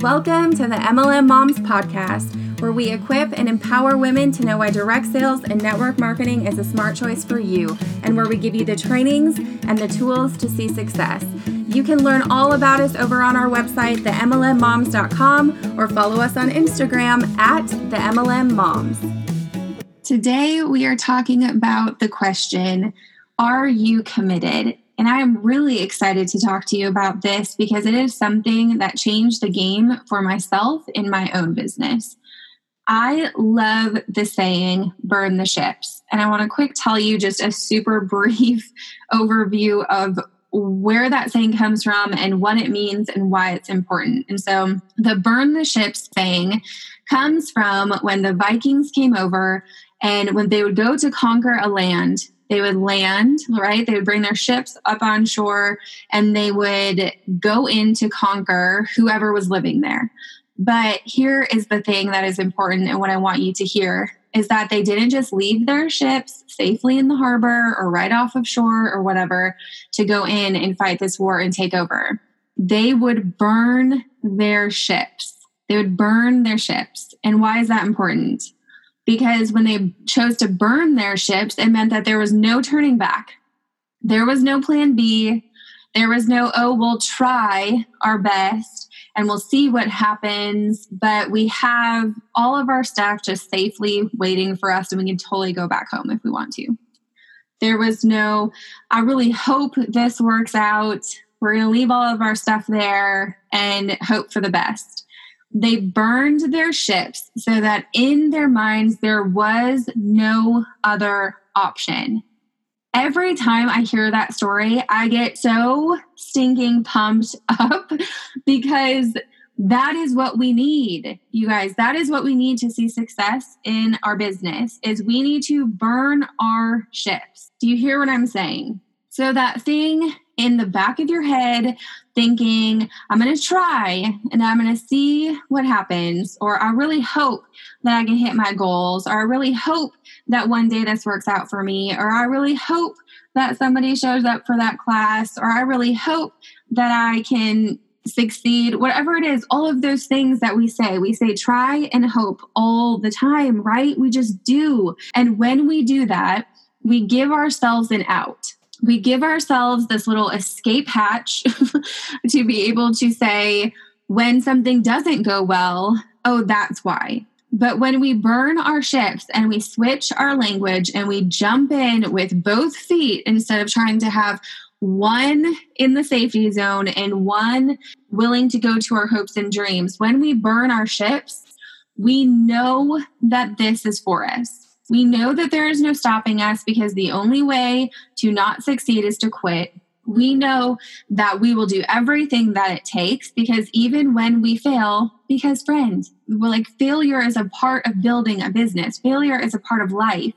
Welcome to the MLM Moms Podcast, where we equip and empower women to know why direct sales and network marketing is a smart choice for you, and where we give you the trainings and the tools to see success. You can learn all about us over on our website, themlmmoms.com, or follow us on Instagram at the MLM Moms. Today, we are talking about the question Are you committed? And I am really excited to talk to you about this because it is something that changed the game for myself in my own business. I love the saying, burn the ships. And I want to quick tell you just a super brief overview of where that saying comes from and what it means and why it's important. And so the burn the ships saying comes from when the Vikings came over and when they would go to conquer a land, they would land, right? They would bring their ships up on shore and they would go in to conquer whoever was living there. But here is the thing that is important and what I want you to hear is that they didn't just leave their ships safely in the harbor or right off of shore or whatever to go in and fight this war and take over. They would burn their ships. They would burn their ships. And why is that important? Because when they chose to burn their ships, it meant that there was no turning back. There was no plan B. There was no, oh, we'll try our best and we'll see what happens. But we have all of our stuff just safely waiting for us, and we can totally go back home if we want to. There was no, I really hope this works out. We're going to leave all of our stuff there and hope for the best they burned their ships so that in their minds there was no other option. Every time I hear that story, I get so stinking pumped up because that is what we need you guys. That is what we need to see success in our business is we need to burn our ships. Do you hear what i'm saying? So that thing in the back of your head thinking, I'm going to try and I'm going to see what happens, or I really hope that I can hit my goals, or I really hope that one day this works out for me, or I really hope that somebody shows up for that class, or I really hope that I can succeed, whatever it is, all of those things that we say. We say try and hope all the time, right? We just do. And when we do that, we give ourselves an out we give ourselves this little escape hatch to be able to say, when something doesn't go well, oh, that's why. But when we burn our ships and we switch our language and we jump in with both feet instead of trying to have one in the safety zone and one willing to go to our hopes and dreams, when we burn our ships, we know that this is for us. We know that there is no stopping us because the only way to not succeed is to quit. We know that we will do everything that it takes because even when we fail, because friends, we're like failure is a part of building a business, failure is a part of life.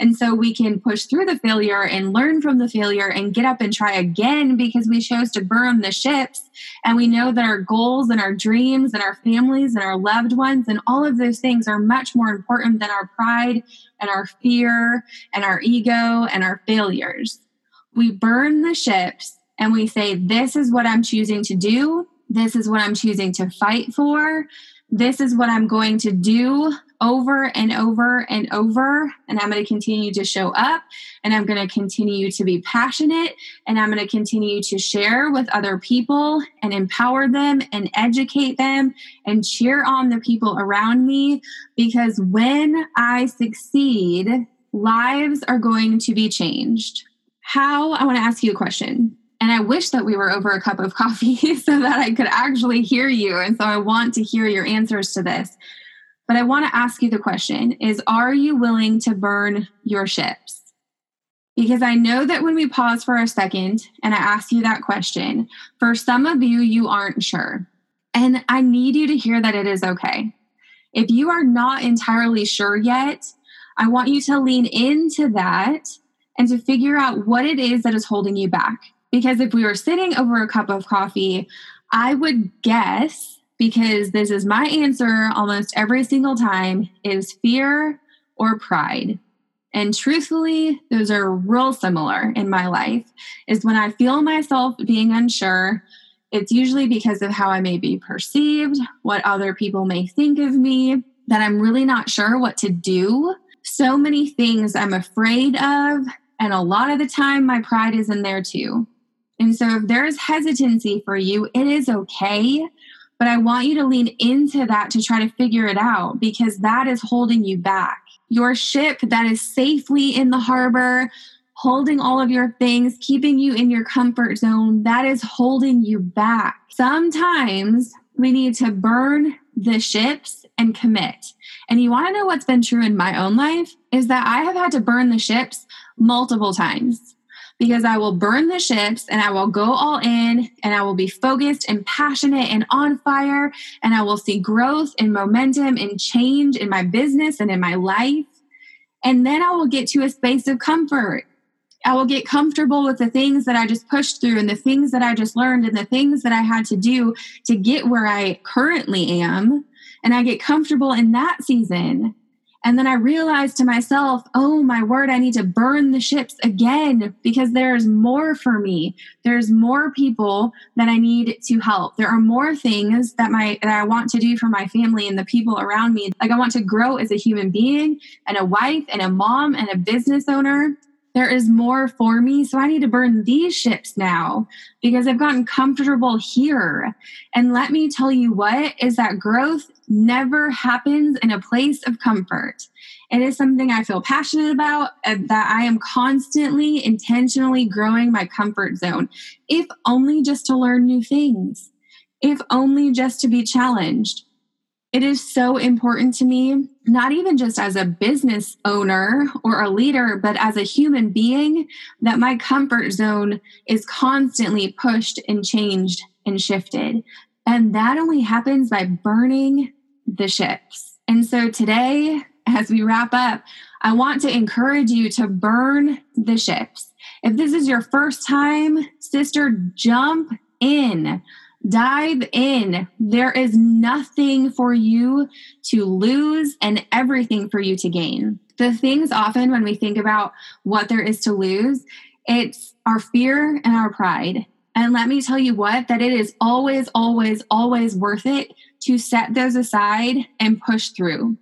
And so we can push through the failure and learn from the failure and get up and try again because we chose to burn the ships. And we know that our goals and our dreams and our families and our loved ones and all of those things are much more important than our pride and our fear and our ego and our failures. We burn the ships and we say, This is what I'm choosing to do. This is what I'm choosing to fight for. This is what I'm going to do over and over and over. And I'm going to continue to show up and I'm going to continue to be passionate and I'm going to continue to share with other people and empower them and educate them and cheer on the people around me because when I succeed, lives are going to be changed. How? I want to ask you a question. And I wish that we were over a cup of coffee so that I could actually hear you. And so I want to hear your answers to this. But I want to ask you the question is are you willing to burn your ships? Because I know that when we pause for a second and I ask you that question, for some of you, you aren't sure. And I need you to hear that it is okay. If you are not entirely sure yet, I want you to lean into that and to figure out what it is that is holding you back. Because if we were sitting over a cup of coffee, I would guess because this is my answer almost every single time is fear or pride. And truthfully, those are real similar in my life. Is when I feel myself being unsure, it's usually because of how I may be perceived, what other people may think of me, that I'm really not sure what to do. So many things I'm afraid of. And a lot of the time, my pride is in there too. And so, if there's hesitancy for you, it is okay. But I want you to lean into that to try to figure it out because that is holding you back. Your ship that is safely in the harbor, holding all of your things, keeping you in your comfort zone, that is holding you back. Sometimes we need to burn the ships and commit. And you want to know what's been true in my own life is that I have had to burn the ships multiple times because I will burn the ships and I will go all in and I will be focused and passionate and on fire and I will see growth and momentum and change in my business and in my life. And then I will get to a space of comfort I will get comfortable with the things that I just pushed through and the things that I just learned and the things that I had to do to get where I currently am. And I get comfortable in that season. And then I realized to myself, oh my word, I need to burn the ships again because there's more for me. There's more people that I need to help. There are more things that my that I want to do for my family and the people around me. Like I want to grow as a human being and a wife and a mom and a business owner there is more for me. So I need to burn these ships now because I've gotten comfortable here. And let me tell you what is that growth never happens in a place of comfort. It is something I feel passionate about uh, that I am constantly intentionally growing my comfort zone, if only just to learn new things, if only just to be challenged. It is so important to me, not even just as a business owner or a leader, but as a human being, that my comfort zone is constantly pushed and changed and shifted. And that only happens by burning the ships. And so today, as we wrap up, I want to encourage you to burn the ships. If this is your first time, sister, jump in. Dive in. There is nothing for you to lose and everything for you to gain. The things often when we think about what there is to lose, it's our fear and our pride. And let me tell you what, that it is always, always, always worth it to set those aside and push through.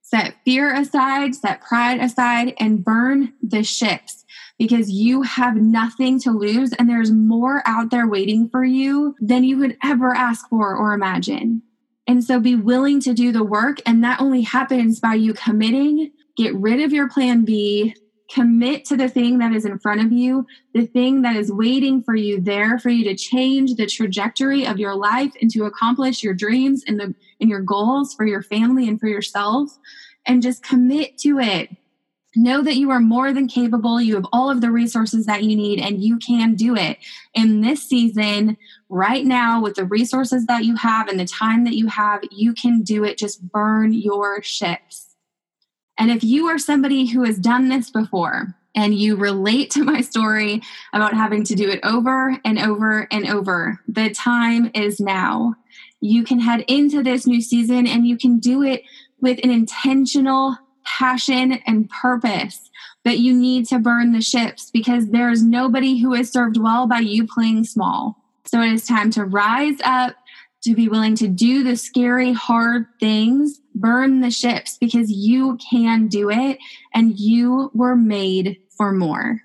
Set fear aside, set pride aside, and burn the ships because you have nothing to lose and there's more out there waiting for you than you could ever ask for or imagine. And so be willing to do the work. And that only happens by you committing, get rid of your plan B, commit to the thing that is in front of you, the thing that is waiting for you there for you to change the trajectory of your life and to accomplish your dreams and the and your goals for your family and for yourself and just commit to it know that you are more than capable. You have all of the resources that you need and you can do it. In this season, right now, with the resources that you have and the time that you have, you can do it. Just burn your ships. And if you are somebody who has done this before, and you relate to my story about having to do it over and over and over, the time is now. You can head into this new season and you can do it with an intentional passion and purpose that you need to burn the ships because there's nobody who is served well by you playing small. So it is time to rise up, to be willing to do the scary, hard things, burn the ships because you can do it and you were made for more.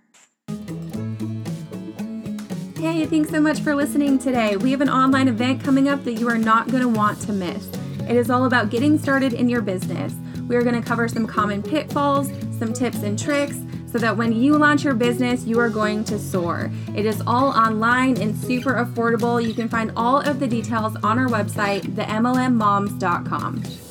Hey, thanks so much for listening today. We have an online event coming up that you are not going to want to miss. It is all about getting started in your business. We are going to cover some common pitfalls, some tips and tricks, so that when you launch your business, you are going to soar. It is all online and super affordable. You can find all of the details on our website, themlmmoms.com.